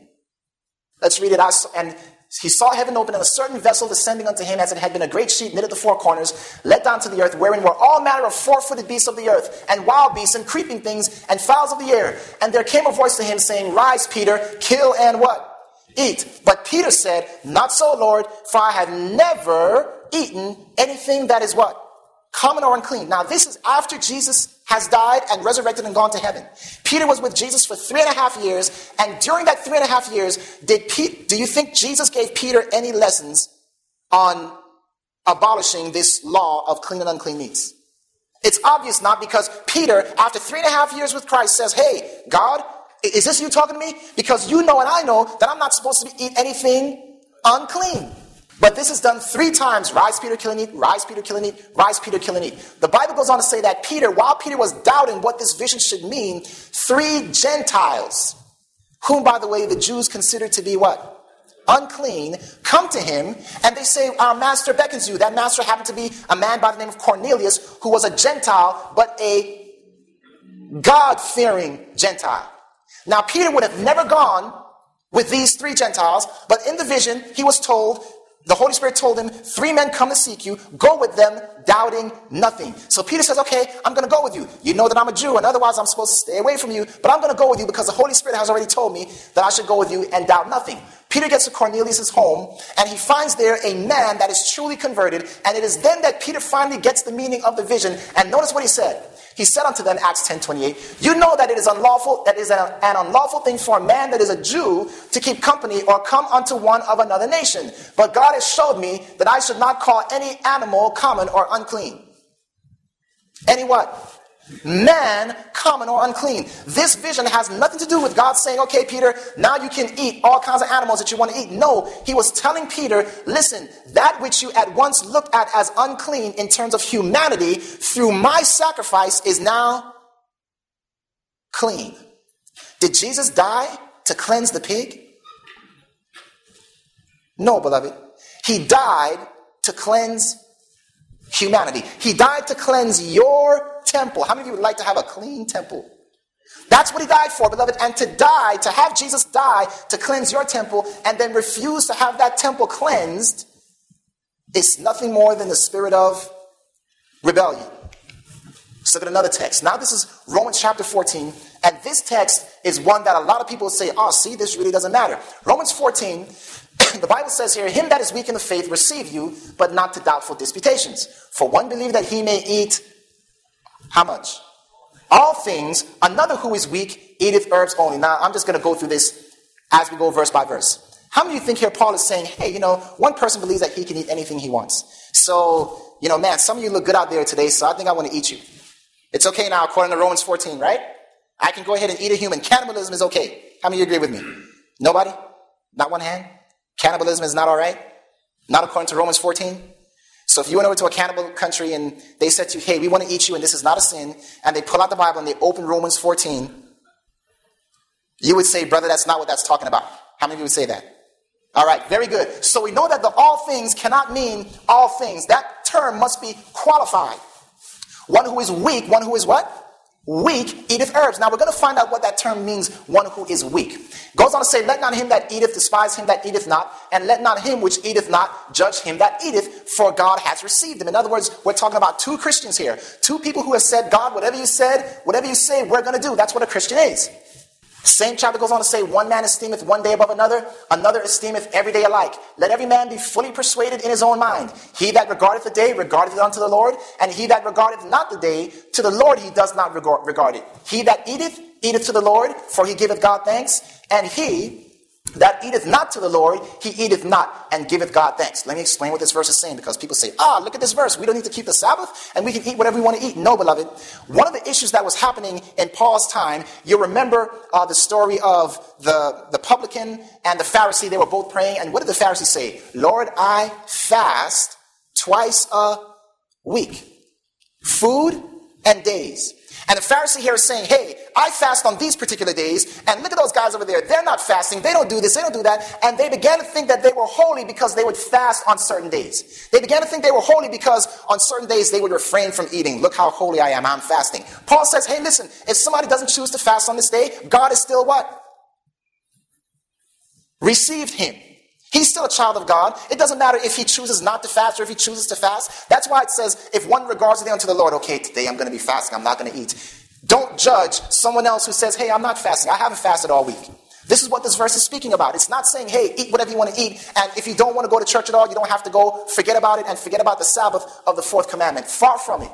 Let's read it out. And he saw heaven open and a certain vessel descending unto him as it had been a great sheet knit at the four corners, let down to the earth, wherein were all manner of four footed beasts of the earth, and wild beasts, and creeping things, and fowls of the air. And there came a voice to him saying, Rise, Peter, kill and what? Eat. But Peter said, Not so, Lord, for I have never eaten anything that is what? Common or unclean. Now, this is after Jesus has died and resurrected and gone to heaven. Peter was with Jesus for three and a half years, and during that three and a half years, did Pe- do you think Jesus gave Peter any lessons on abolishing this law of clean and unclean meats? It's obvious not because Peter, after three and a half years with Christ, says, Hey, God, is this you talking to me? Because you know and I know that I'm not supposed to eat anything unclean. But this is done three times. Rise, Peter, kill and eat. Rise, Peter, kill and eat. Rise, Peter, kill and eat. The Bible goes on to say that Peter, while Peter was doubting what this vision should mean, three Gentiles, whom, by the way, the Jews considered to be what? Unclean, come to him and they say, Our master beckons you. That master happened to be a man by the name of Cornelius, who was a Gentile, but a God fearing Gentile. Now, Peter would have never gone with these three Gentiles, but in the vision, he was told, the Holy Spirit told him, Three men come to seek you, go with them, doubting nothing. So Peter says, Okay, I'm going to go with you. You know that I'm a Jew, and otherwise I'm supposed to stay away from you, but I'm going to go with you because the Holy Spirit has already told me that I should go with you and doubt nothing. Peter gets to Cornelius' home, and he finds there a man that is truly converted, and it is then that Peter finally gets the meaning of the vision. And notice what he said. He said unto them, Acts 10 28, You know that it is unlawful, that is an, an unlawful thing for a man that is a Jew to keep company or come unto one of another nation. But God has showed me that I should not call any animal common or unclean. Any what? Man, common or unclean. This vision has nothing to do with God saying, okay, Peter, now you can eat all kinds of animals that you want to eat. No, he was telling Peter, listen, that which you at once looked at as unclean in terms of humanity through my sacrifice is now clean. Did Jesus die to cleanse the pig? No, beloved. He died to cleanse humanity. He died to cleanse your temple. How many of you would like to have a clean temple? That's what he died for, beloved. And to die, to have Jesus die to cleanse your temple and then refuse to have that temple cleansed is nothing more than the spirit of rebellion. Let's look at another text. Now, this is Romans chapter 14, and this text is one that a lot of people say, oh, see, this really doesn't matter. Romans 14, the Bible says here, Him that is weak in the faith receive you, but not to doubtful disputations. For one believe that he may eat how much? All things, another who is weak eateth herbs only. Now, I'm just going to go through this as we go verse by verse. How many of you think here Paul is saying, hey, you know, one person believes that he can eat anything he wants. So, you know, man, some of you look good out there today, so I think I want to eat you. It's okay now, according to Romans 14, right? I can go ahead and eat a human. Cannibalism is okay. How many of you agree with me? Nobody? Not one hand? Cannibalism is not all right? Not according to Romans 14? So if you went over to a cannibal country and they said to you, hey, we want to eat you and this is not a sin, and they pull out the Bible and they open Romans 14, you would say, brother, that's not what that's talking about. How many of you would say that? All right, very good. So we know that the all things cannot mean all things. That term must be qualified. One who is weak, one who is what? Weak eateth herbs. Now we're going to find out what that term means, one who is weak. Goes on to say, Let not him that eateth despise him that eateth not, and let not him which eateth not judge him that eateth, for God has received him. In other words, we're talking about two Christians here. Two people who have said, God, whatever you said, whatever you say, we're going to do. That's what a Christian is. Same chapter goes on to say, One man esteemeth one day above another, another esteemeth every day alike. Let every man be fully persuaded in his own mind. He that regardeth the day regardeth it unto the Lord, and he that regardeth not the day, to the Lord he does not regard it. He that eateth, eateth to the Lord, for he giveth God thanks, and he that eateth not to the Lord, he eateth not and giveth God thanks. Let me explain what this verse is saying because people say, ah, look at this verse. We don't need to keep the Sabbath and we can eat whatever we want to eat. No, beloved. One of the issues that was happening in Paul's time, you remember uh, the story of the, the publican and the Pharisee. They were both praying. And what did the Pharisee say? Lord, I fast twice a week. Food and days. And the Pharisee here is saying, hey, I fast on these particular days, and look at those guys over there. They're not fasting. They don't do this. They don't do that. And they began to think that they were holy because they would fast on certain days. They began to think they were holy because on certain days they would refrain from eating. Look how holy I am. I'm fasting. Paul says, hey, listen, if somebody doesn't choose to fast on this day, God is still what? Received him. He's still a child of God. It doesn't matter if he chooses not to fast or if he chooses to fast. That's why it says, if one regards the day unto the Lord, okay, today I'm going to be fasting, I'm not going to eat. Don't judge someone else who says, hey, I'm not fasting, I haven't fasted all week. This is what this verse is speaking about. It's not saying, hey, eat whatever you want to eat, and if you don't want to go to church at all, you don't have to go. Forget about it and forget about the Sabbath of the fourth commandment. Far from it.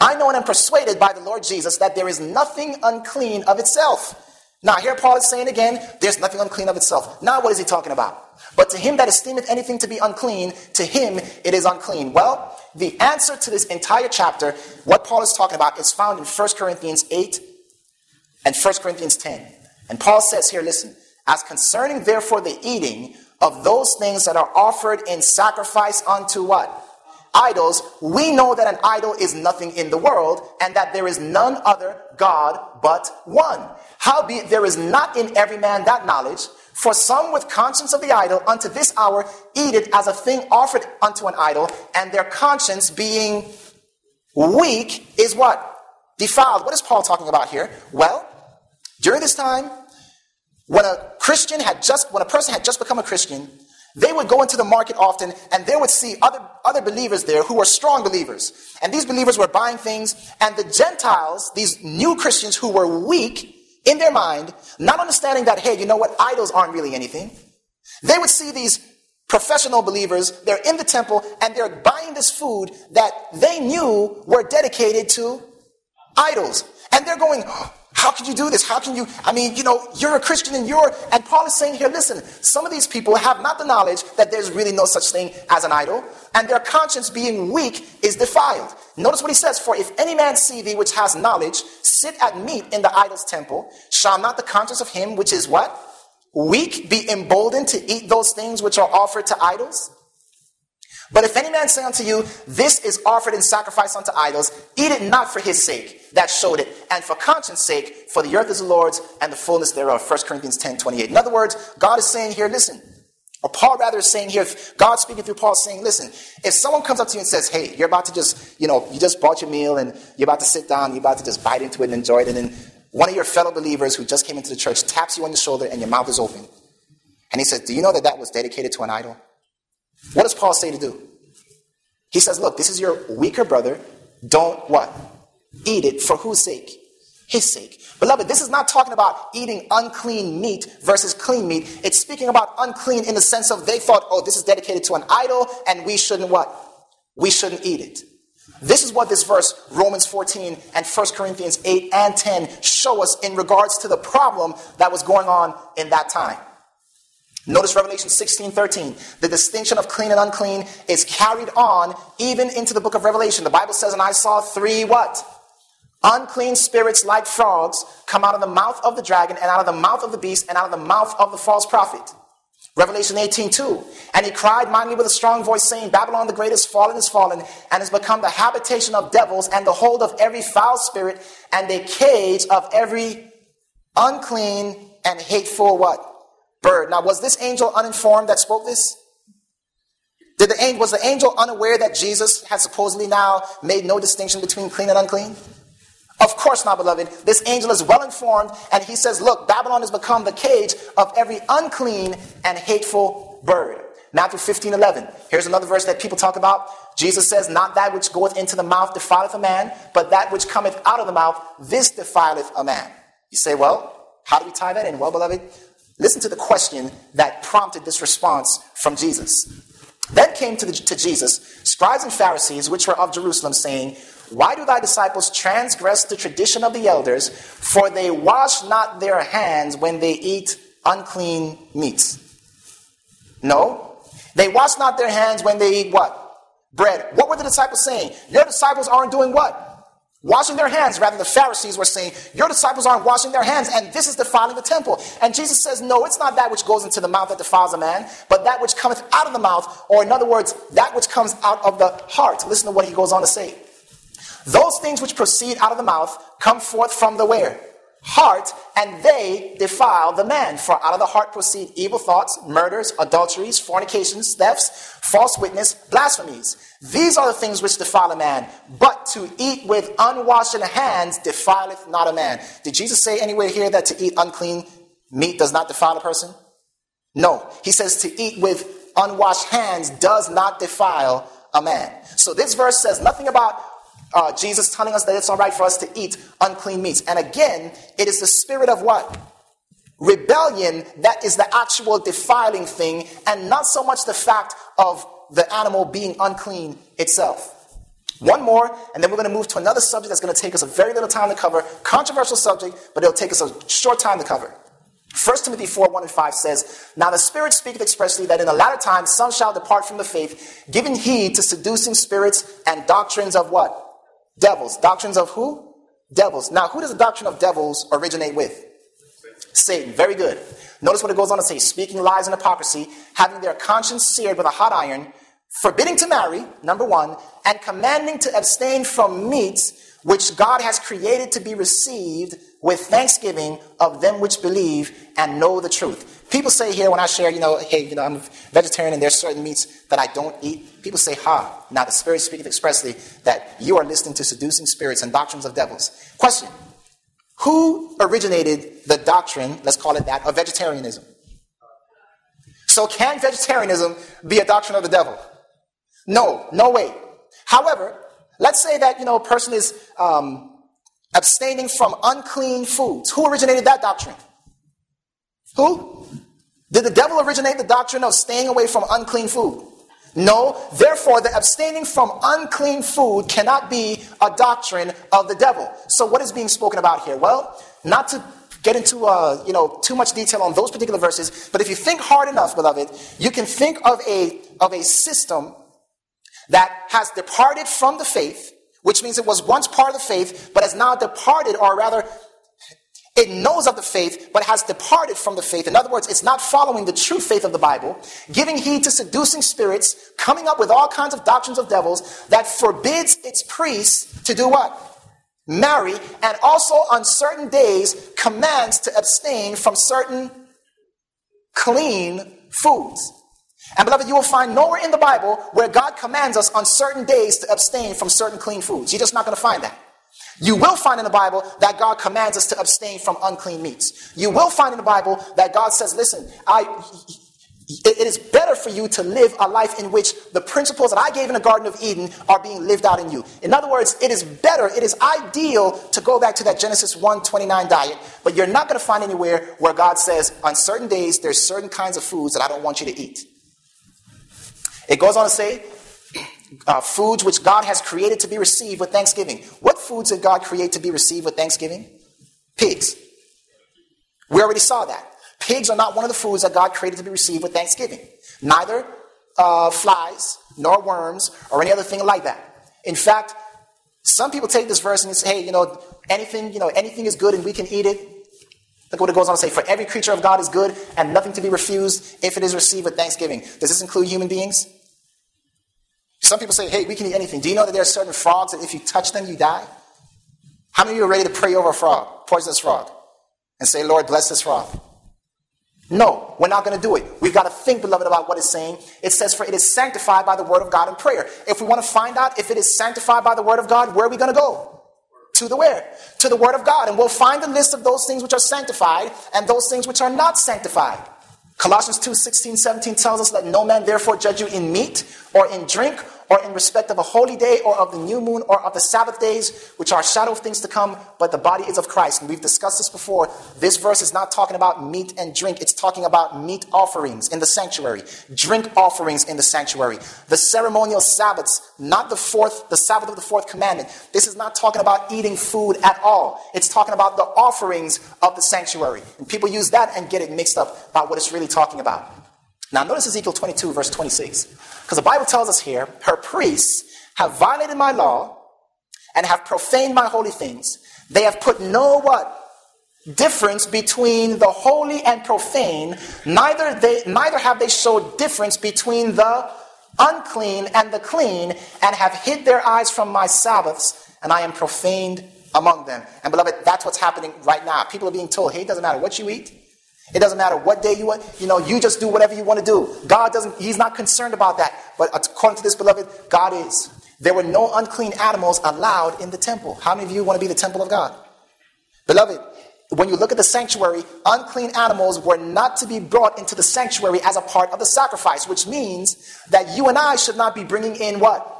I know and am persuaded by the Lord Jesus that there is nothing unclean of itself now, here Paul is saying again, there's nothing unclean of itself. Now, what is he talking about? But to him that esteemeth anything to be unclean, to him it is unclean. Well, the answer to this entire chapter, what Paul is talking about, is found in 1 Corinthians 8 and 1 Corinthians 10. And Paul says here, listen, as concerning therefore the eating of those things that are offered in sacrifice unto what? idols, we know that an idol is nothing in the world and that there is none other God but one. Howbeit there is not in every man that knowledge, for some with conscience of the idol unto this hour eat it as a thing offered unto an idol, and their conscience being weak is what? Defiled. What is Paul talking about here? Well, during this time, when a Christian had just, when a person had just become a Christian, they would go into the market often and they would see other, other believers there who were strong believers. And these believers were buying things, and the Gentiles, these new Christians who were weak in their mind, not understanding that, hey, you know what, idols aren't really anything, they would see these professional believers, they're in the temple, and they're buying this food that they knew were dedicated to idols. And they're going, how can you do this? How can you? I mean, you know, you're a Christian and you're. And Paul is saying here, listen, some of these people have not the knowledge that there's really no such thing as an idol, and their conscience being weak is defiled. Notice what he says For if any man see thee which has knowledge sit at meat in the idol's temple, shall not the conscience of him which is what? Weak be emboldened to eat those things which are offered to idols? But if any man say unto you, This is offered in sacrifice unto idols, eat it not for his sake that showed it, and for conscience sake, for the earth is the Lord's and the fullness thereof. 1 Corinthians 10 28. In other words, God is saying here, listen, or Paul rather is saying here, God speaking through Paul saying, listen, if someone comes up to you and says, hey, you're about to just, you know, you just bought your meal and you're about to sit down, you're about to just bite into it and enjoy it, and then one of your fellow believers who just came into the church taps you on the shoulder and your mouth is open. And he says, do you know that that was dedicated to an idol? What does Paul say to do? He says, Look, this is your weaker brother. Don't what? Eat it for whose sake? His sake. Beloved, this is not talking about eating unclean meat versus clean meat. It's speaking about unclean in the sense of they thought, oh, this is dedicated to an idol and we shouldn't what? We shouldn't eat it. This is what this verse, Romans 14 and 1 Corinthians 8 and 10, show us in regards to the problem that was going on in that time. Notice Revelation 16 13. The distinction of clean and unclean is carried on even into the book of Revelation. The Bible says, And I saw three what? Unclean spirits like frogs come out of the mouth of the dragon, and out of the mouth of the beast, and out of the mouth of the false prophet. Revelation 18 2. And he cried mightily with a strong voice, saying, Babylon the great is fallen, is fallen, and has become the habitation of devils, and the hold of every foul spirit, and the cage of every unclean and hateful what? Bird. Now, was this angel uninformed that spoke this? Did the angel, was the angel unaware that Jesus had supposedly now made no distinction between clean and unclean? Of course not, beloved. This angel is well informed, and he says, Look, Babylon has become the cage of every unclean and hateful bird. Matthew 15, 11. Here's another verse that people talk about. Jesus says, Not that which goeth into the mouth defileth a man, but that which cometh out of the mouth, this defileth a man. You say, Well, how do we tie that in? Well, beloved, listen to the question that prompted this response from Jesus. Then came to, the, to Jesus scribes and Pharisees, which were of Jerusalem, saying, Why do thy disciples transgress the tradition of the elders? For they wash not their hands when they eat unclean meats. No, they wash not their hands when they eat what? Bread. What were the disciples saying? Your disciples aren't doing what? Washing their hands. Rather, the Pharisees were saying, Your disciples aren't washing their hands, and this is defiling the temple. And Jesus says, No, it's not that which goes into the mouth that defiles a man, but that which cometh out of the mouth, or in other words, that which comes out of the heart. Listen to what he goes on to say. Those things which proceed out of the mouth come forth from the where? Heart, and they defile the man. For out of the heart proceed evil thoughts, murders, adulteries, fornications, thefts, false witness, blasphemies. These are the things which defile a man. But to eat with unwashed hands defileth not a man. Did Jesus say anywhere here that to eat unclean meat does not defile a person? No. He says to eat with unwashed hands does not defile a man. So this verse says nothing about uh, Jesus telling us that it's all right for us to eat unclean meats. And again, it is the spirit of what? Rebellion that is the actual defiling thing, and not so much the fact of the animal being unclean itself. One more, and then we're going to move to another subject that's going to take us a very little time to cover. Controversial subject, but it'll take us a short time to cover. 1 Timothy 4 1 and 5 says, Now the Spirit speaketh expressly that in the latter times some shall depart from the faith, giving heed to seducing spirits and doctrines of what? Devils. Doctrines of who? Devils. Now, who does the doctrine of devils originate with? Satan. Very good. Notice what it goes on to say speaking lies and hypocrisy, having their conscience seared with a hot iron, forbidding to marry, number one, and commanding to abstain from meats which God has created to be received with thanksgiving of them which believe and know the truth. People say here when I share, you know, hey, you know, I'm a vegetarian and there's certain meats that I don't eat. People say, ha. Now the Spirit speaketh expressly that you are listening to seducing spirits and doctrines of devils. Question. Who originated the doctrine, let's call it that, of vegetarianism? So can vegetarianism be a doctrine of the devil? No, no way. However, let's say that, you know, a person is um, abstaining from unclean foods. Who originated that doctrine? Who? Did the devil originate the doctrine of staying away from unclean food? No. Therefore, the abstaining from unclean food cannot be a doctrine of the devil. So, what is being spoken about here? Well, not to get into uh, you know too much detail on those particular verses, but if you think hard enough, beloved, you can think of a of a system that has departed from the faith, which means it was once part of the faith, but has now departed, or rather it knows of the faith, but has departed from the faith. In other words, it's not following the true faith of the Bible, giving heed to seducing spirits, coming up with all kinds of doctrines of devils that forbids its priests to do what? Marry, and also on certain days commands to abstain from certain clean foods. And beloved, you will find nowhere in the Bible where God commands us on certain days to abstain from certain clean foods. You're just not going to find that. You will find in the Bible that God commands us to abstain from unclean meats. You will find in the Bible that God says, listen, I, it is better for you to live a life in which the principles that I gave in the Garden of Eden are being lived out in you. In other words, it is better, it is ideal to go back to that Genesis 1:29 diet, but you're not going to find anywhere where God says, on certain days, there's certain kinds of foods that I don't want you to eat. It goes on to say, uh, foods which God has created to be received with thanksgiving. What foods did God create to be received with thanksgiving? Pigs. We already saw that. Pigs are not one of the foods that God created to be received with thanksgiving. Neither uh, flies, nor worms, or any other thing like that. In fact, some people take this verse and say, hey, you know, anything, you know, anything is good and we can eat it. Look what it goes on to say. For every creature of God is good and nothing to be refused if it is received with thanksgiving. Does this include human beings? Some people say, hey, we can eat anything. Do you know that there are certain frogs that if you touch them, you die? How many of you are ready to pray over a frog, poisonous frog, and say, Lord, bless this frog? No, we're not going to do it. We've got to think, beloved, about what it's saying. It says, For it is sanctified by the word of God and prayer. If we want to find out if it is sanctified by the word of God, where are we going to go? To the where? To the Word of God. And we'll find the list of those things which are sanctified and those things which are not sanctified. Colossians 2 16, 17 tells us, Let no man therefore judge you in meat or in drink or in respect of a holy day or of the new moon or of the Sabbath days, which are shadow of things to come, but the body is of Christ. And we've discussed this before. This verse is not talking about meat and drink, it's talking about meat offerings in the sanctuary, drink offerings in the sanctuary, the ceremonial Sabbaths, not the fourth, the Sabbath of the fourth commandment. This is not talking about eating food at all. It's talking about the offerings of the sanctuary. And people use that and get it mixed up about what it's really talking about. Now, notice Ezekiel 22, verse 26. Because the Bible tells us here, her priests have violated my law and have profaned my holy things. They have put no what? Difference between the holy and profane. Neither, they, neither have they showed difference between the unclean and the clean, and have hid their eyes from my Sabbaths, and I am profaned among them. And beloved, that's what's happening right now. People are being told, hey, it doesn't matter what you eat, it doesn't matter what day you want, you know, you just do whatever you want to do. God doesn't, He's not concerned about that. But according to this, beloved, God is. There were no unclean animals allowed in the temple. How many of you want to be the temple of God? Beloved, when you look at the sanctuary, unclean animals were not to be brought into the sanctuary as a part of the sacrifice, which means that you and I should not be bringing in what?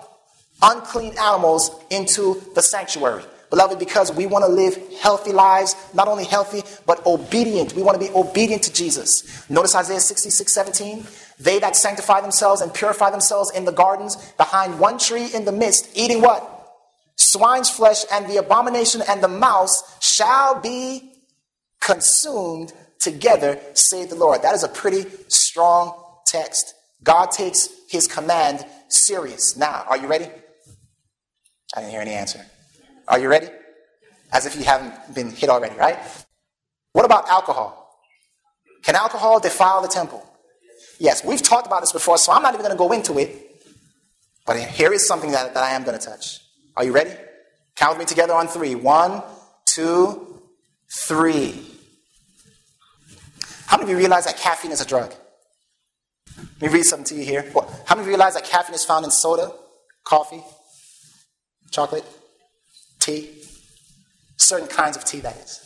Unclean animals into the sanctuary. Beloved, because we want to live healthy lives, not only healthy, but obedient. We want to be obedient to Jesus. Notice Isaiah 66 17. They that sanctify themselves and purify themselves in the gardens behind one tree in the midst, eating what? Swine's flesh and the abomination and the mouse shall be consumed together, saith the Lord. That is a pretty strong text. God takes his command serious. Now, are you ready? I didn't hear any answer. Are you ready? As if you haven't been hit already, right? What about alcohol? Can alcohol defile the temple? Yes, we've talked about this before, so I'm not even going to go into it. But here is something that, that I am going to touch. Are you ready? Count with me together on three. One, two, three. How many of you realize that caffeine is a drug? Let me read something to you here. How many of you realize that caffeine is found in soda, coffee, chocolate? Tea. Certain kinds of tea, that is.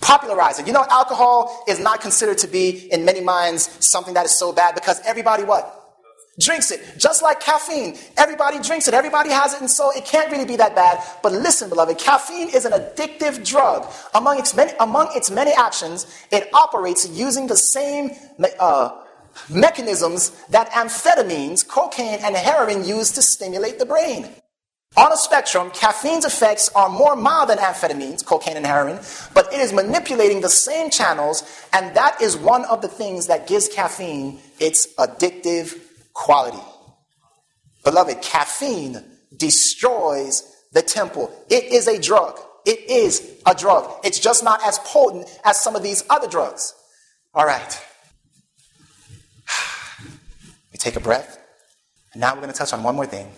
Popularize it. You know, alcohol is not considered to be, in many minds, something that is so bad because everybody what? Drinks it. Just like caffeine. Everybody drinks it. Everybody has it, and so it can't really be that bad. But listen, beloved, caffeine is an addictive drug. Among its many, among its many actions, it operates using the same uh, mechanisms that amphetamines, cocaine, and heroin use to stimulate the brain. On a spectrum, caffeine's effects are more mild than amphetamines, cocaine and heroin, but it is manipulating the same channels, and that is one of the things that gives caffeine its addictive quality. Beloved, caffeine destroys the temple. It is a drug. It is a drug. It's just not as potent as some of these other drugs. All right. We take a breath. And now we're going to touch on one more thing.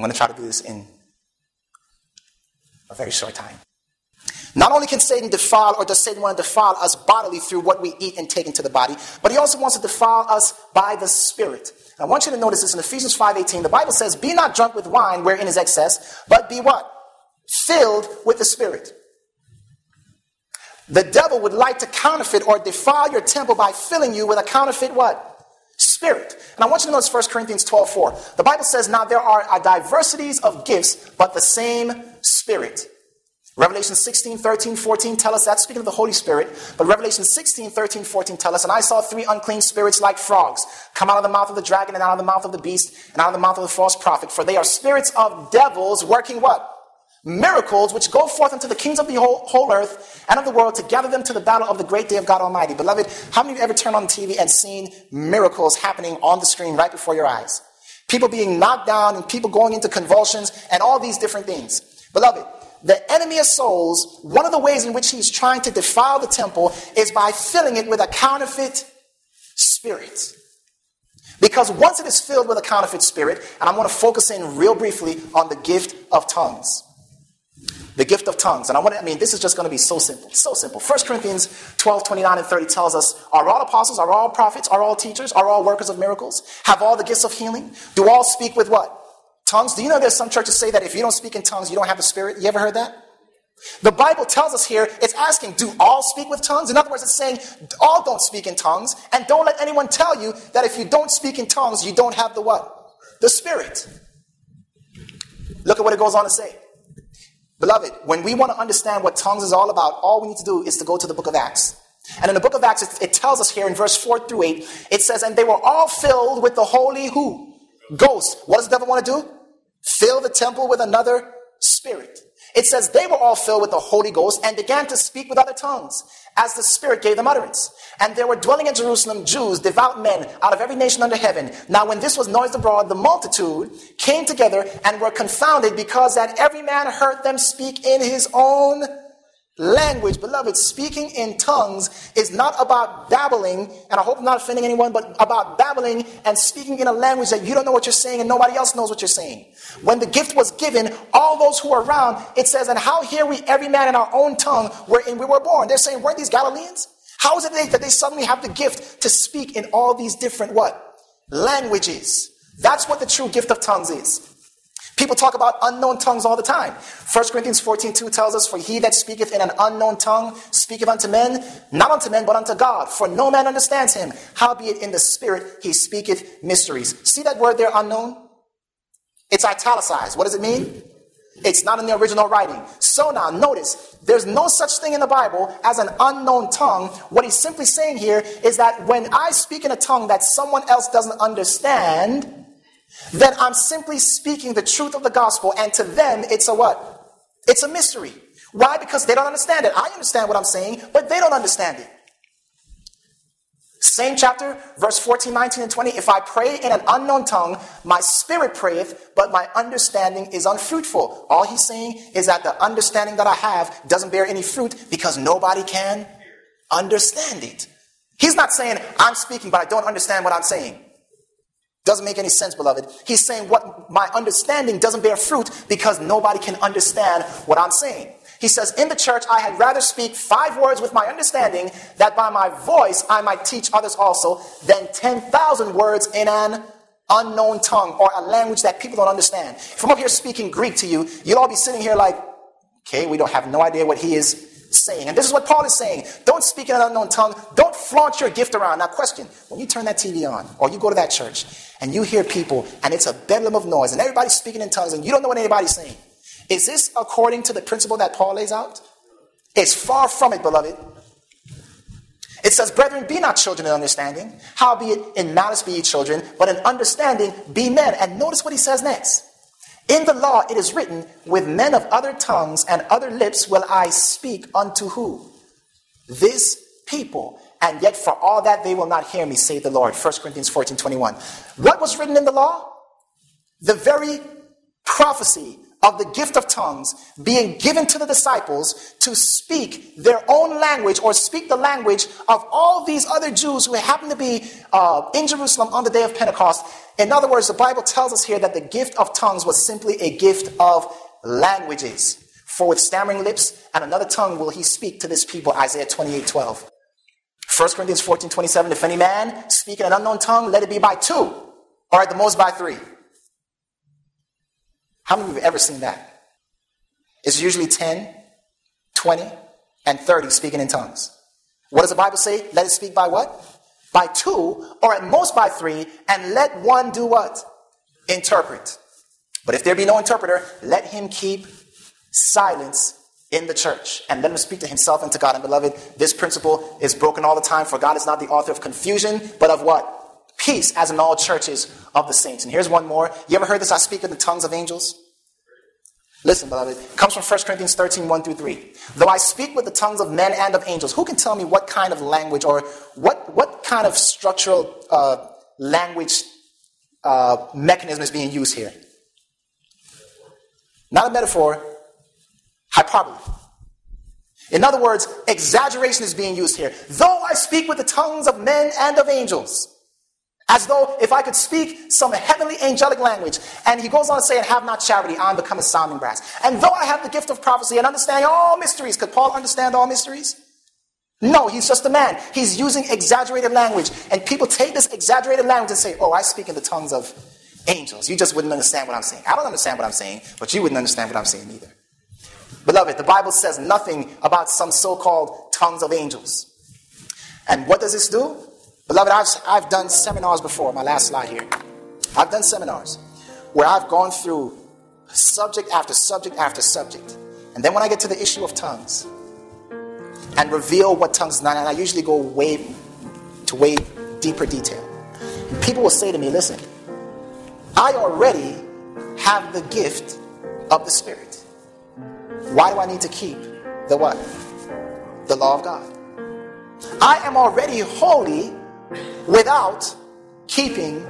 I'm going to try to do this in a very short time. Not only can Satan defile or does Satan want to defile us bodily through what we eat and take into the body, but he also wants to defile us by the Spirit. I want you to notice this in Ephesians 5:18. The Bible says, "Be not drunk with wine wherein is excess, but be what? Filled with the Spirit." The devil would like to counterfeit or defile your temple by filling you with a counterfeit what? Spirit. And I want you to notice 1 Corinthians 12 4. The Bible says, Now there are diversities of gifts, but the same Spirit. Revelation 16, 13, 14 tell us that, speaking of the Holy Spirit. But Revelation 16, 13, 14 tell us, And I saw three unclean spirits like frogs come out of the mouth of the dragon and out of the mouth of the beast and out of the mouth of the false prophet. For they are spirits of devils working what? Miracles which go forth unto the kings of the whole, whole, earth and of the world to gather them to the battle of the great day of God Almighty. Beloved, how many of you ever turned on TV and seen miracles happening on the screen right before your eyes? People being knocked down and people going into convulsions and all these different things. Beloved, the enemy of souls, one of the ways in which he's trying to defile the temple is by filling it with a counterfeit spirit. Because once it is filled with a counterfeit spirit, and I'm going to focus in real briefly on the gift of tongues the gift of tongues. And I want to, I mean, this is just going to be so simple, so simple. 1 Corinthians 12, 29 and 30 tells us, are all apostles, are all prophets, are all teachers, are all workers of miracles, have all the gifts of healing, do all speak with what? tongues. Do you know there's some churches say that if you don't speak in tongues, you don't have the Spirit? You ever heard that? The Bible tells us here, it's asking, do all speak with tongues? In other words, it's saying, all don't speak in tongues, and don't let anyone tell you that if you don't speak in tongues, you don't have the what? The Spirit. Look at what it goes on to say. Beloved, when we want to understand what tongues is all about, all we need to do is to go to the book of Acts. And in the book of Acts, it, it tells us here in verse 4 through 8, it says, And they were all filled with the Holy who? Ghost. What does the devil want to do? Fill the temple with another spirit. It says they were all filled with the Holy Ghost and began to speak with other tongues as the Spirit gave them utterance. And there were dwelling in Jerusalem Jews, devout men out of every nation under heaven. Now, when this was noised abroad, the multitude came together and were confounded because that every man heard them speak in his own language. Beloved, speaking in tongues is not about babbling, and I hope I'm not offending anyone, but about babbling and speaking in a language that you don't know what you're saying and nobody else knows what you're saying. When the gift was given, all those who were around, it says, and how hear we every man in our own tongue wherein we were born? They're saying, weren't these Galileans? How is it that they suddenly have the gift to speak in all these different what? Languages. That's what the true gift of tongues is. People talk about unknown tongues all the time. 1 Corinthians 14 2 tells us, For he that speaketh in an unknown tongue speaketh unto men, not unto men, but unto God. For no man understands him. Howbeit in the spirit he speaketh mysteries. See that word there, unknown? It's italicized. What does it mean? It's not in the original writing. So now, notice, there's no such thing in the Bible as an unknown tongue. What he's simply saying here is that when I speak in a tongue that someone else doesn't understand, then I'm simply speaking the truth of the gospel, and to them, it's a what? It's a mystery. Why? Because they don't understand it. I understand what I'm saying, but they don't understand it. Same chapter, verse 14, 19, and 20. If I pray in an unknown tongue, my spirit prayeth, but my understanding is unfruitful. All he's saying is that the understanding that I have doesn't bear any fruit because nobody can understand it. He's not saying, I'm speaking, but I don't understand what I'm saying. Doesn't make any sense, beloved. He's saying what my understanding doesn't bear fruit because nobody can understand what I'm saying. He says, In the church, I had rather speak five words with my understanding, that by my voice I might teach others also, than 10,000 words in an unknown tongue or a language that people don't understand. If I'm up here speaking Greek to you, you'll all be sitting here like, okay, we don't have no idea what he is saying. And this is what Paul is saying. Don't speak in an unknown tongue. Don't flaunt your gift around. Now, question when you turn that TV on or you go to that church and you hear people and it's a bedlam of noise and everybody's speaking in tongues and you don't know what anybody's saying, is this according to the principle that Paul lays out? It's far from it, beloved. It says, Brethren, be not children in understanding, howbeit in malice be ye children, but in understanding be men. And notice what he says next. In the law it is written, With men of other tongues and other lips will I speak unto who? This people. And yet for all that they will not hear me, say the Lord. 1 Corinthians 14 21. What was written in the law? The very prophecy of the gift of tongues being given to the disciples to speak their own language or speak the language of all these other Jews who happen to be uh, in Jerusalem on the day of Pentecost. In other words, the Bible tells us here that the gift of tongues was simply a gift of languages. For with stammering lips and another tongue will he speak to this people, Isaiah 28 12. 1 Corinthians 14 27, if any man speak in an unknown tongue, let it be by two, or at the most by three. How many of you have ever seen that? It's usually 10, 20, and 30 speaking in tongues. What does the Bible say? Let it speak by what? By two, or at most by three, and let one do what? Interpret. But if there be no interpreter, let him keep silence in the church and let him speak to himself and to God. And beloved, this principle is broken all the time, for God is not the author of confusion, but of what? Peace as in all churches of the saints. And here's one more. You ever heard this? I speak in the tongues of angels. Listen, beloved. It comes from 1 Corinthians 13, 1 through 3. Though I speak with the tongues of men and of angels, who can tell me what kind of language or what, what kind of structural uh, language uh, mechanism is being used here? Not a metaphor, hyperbole. In other words, exaggeration is being used here. Though I speak with the tongues of men and of angels, as though if I could speak some heavenly angelic language. And he goes on to say, and have not charity, I'm become a sounding brass. And though I have the gift of prophecy and understanding all mysteries, could Paul understand all mysteries? No, he's just a man. He's using exaggerated language. And people take this exaggerated language and say, oh, I speak in the tongues of angels. You just wouldn't understand what I'm saying. I don't understand what I'm saying, but you wouldn't understand what I'm saying either. Beloved, the Bible says nothing about some so called tongues of angels. And what does this do? Beloved, I've, I've done seminars before, my last slide here. I've done seminars where I've gone through subject after subject after subject. And then when I get to the issue of tongues and reveal what tongues are, and I usually go way to way deeper detail. People will say to me, listen, I already have the gift of the Spirit. Why do I need to keep the what? The law of God. I am already holy without keeping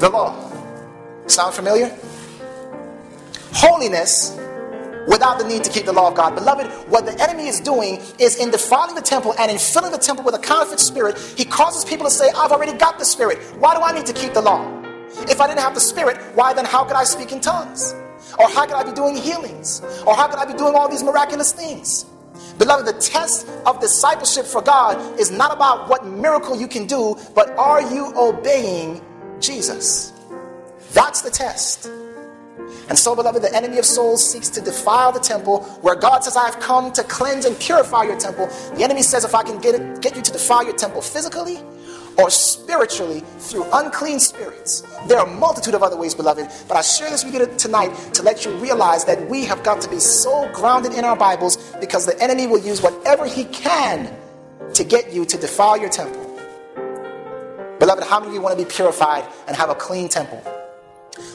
the law. Sound familiar? Holiness without the need to keep the law of God. Beloved, what the enemy is doing is in defiling the temple and in filling the temple with a counterfeit spirit, he causes people to say, I've already got the spirit. Why do I need to keep the law? If I didn't have the spirit, why then how could I speak in tongues? Or how could I be doing healings? Or how could I be doing all these miraculous things? Beloved, the test of discipleship for God is not about what miracle you can do, but are you obeying Jesus? That's the test. And so, beloved, the enemy of souls seeks to defile the temple where God says, I have come to cleanse and purify your temple. The enemy says, if I can get, it, get you to defile your temple physically or spiritually through unclean spirits. There are a multitude of other ways, beloved, but I share this with you tonight to let you realize that we have got to be so grounded in our Bibles because the enemy will use whatever he can to get you to defile your temple. Beloved, how many of you want to be purified and have a clean temple?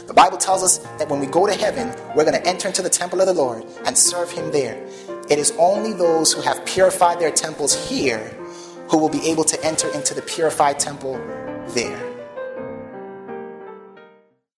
The Bible tells us that when we go to heaven, we're going to enter into the temple of the Lord and serve Him there. It is only those who have purified their temples here who will be able to enter into the purified temple there.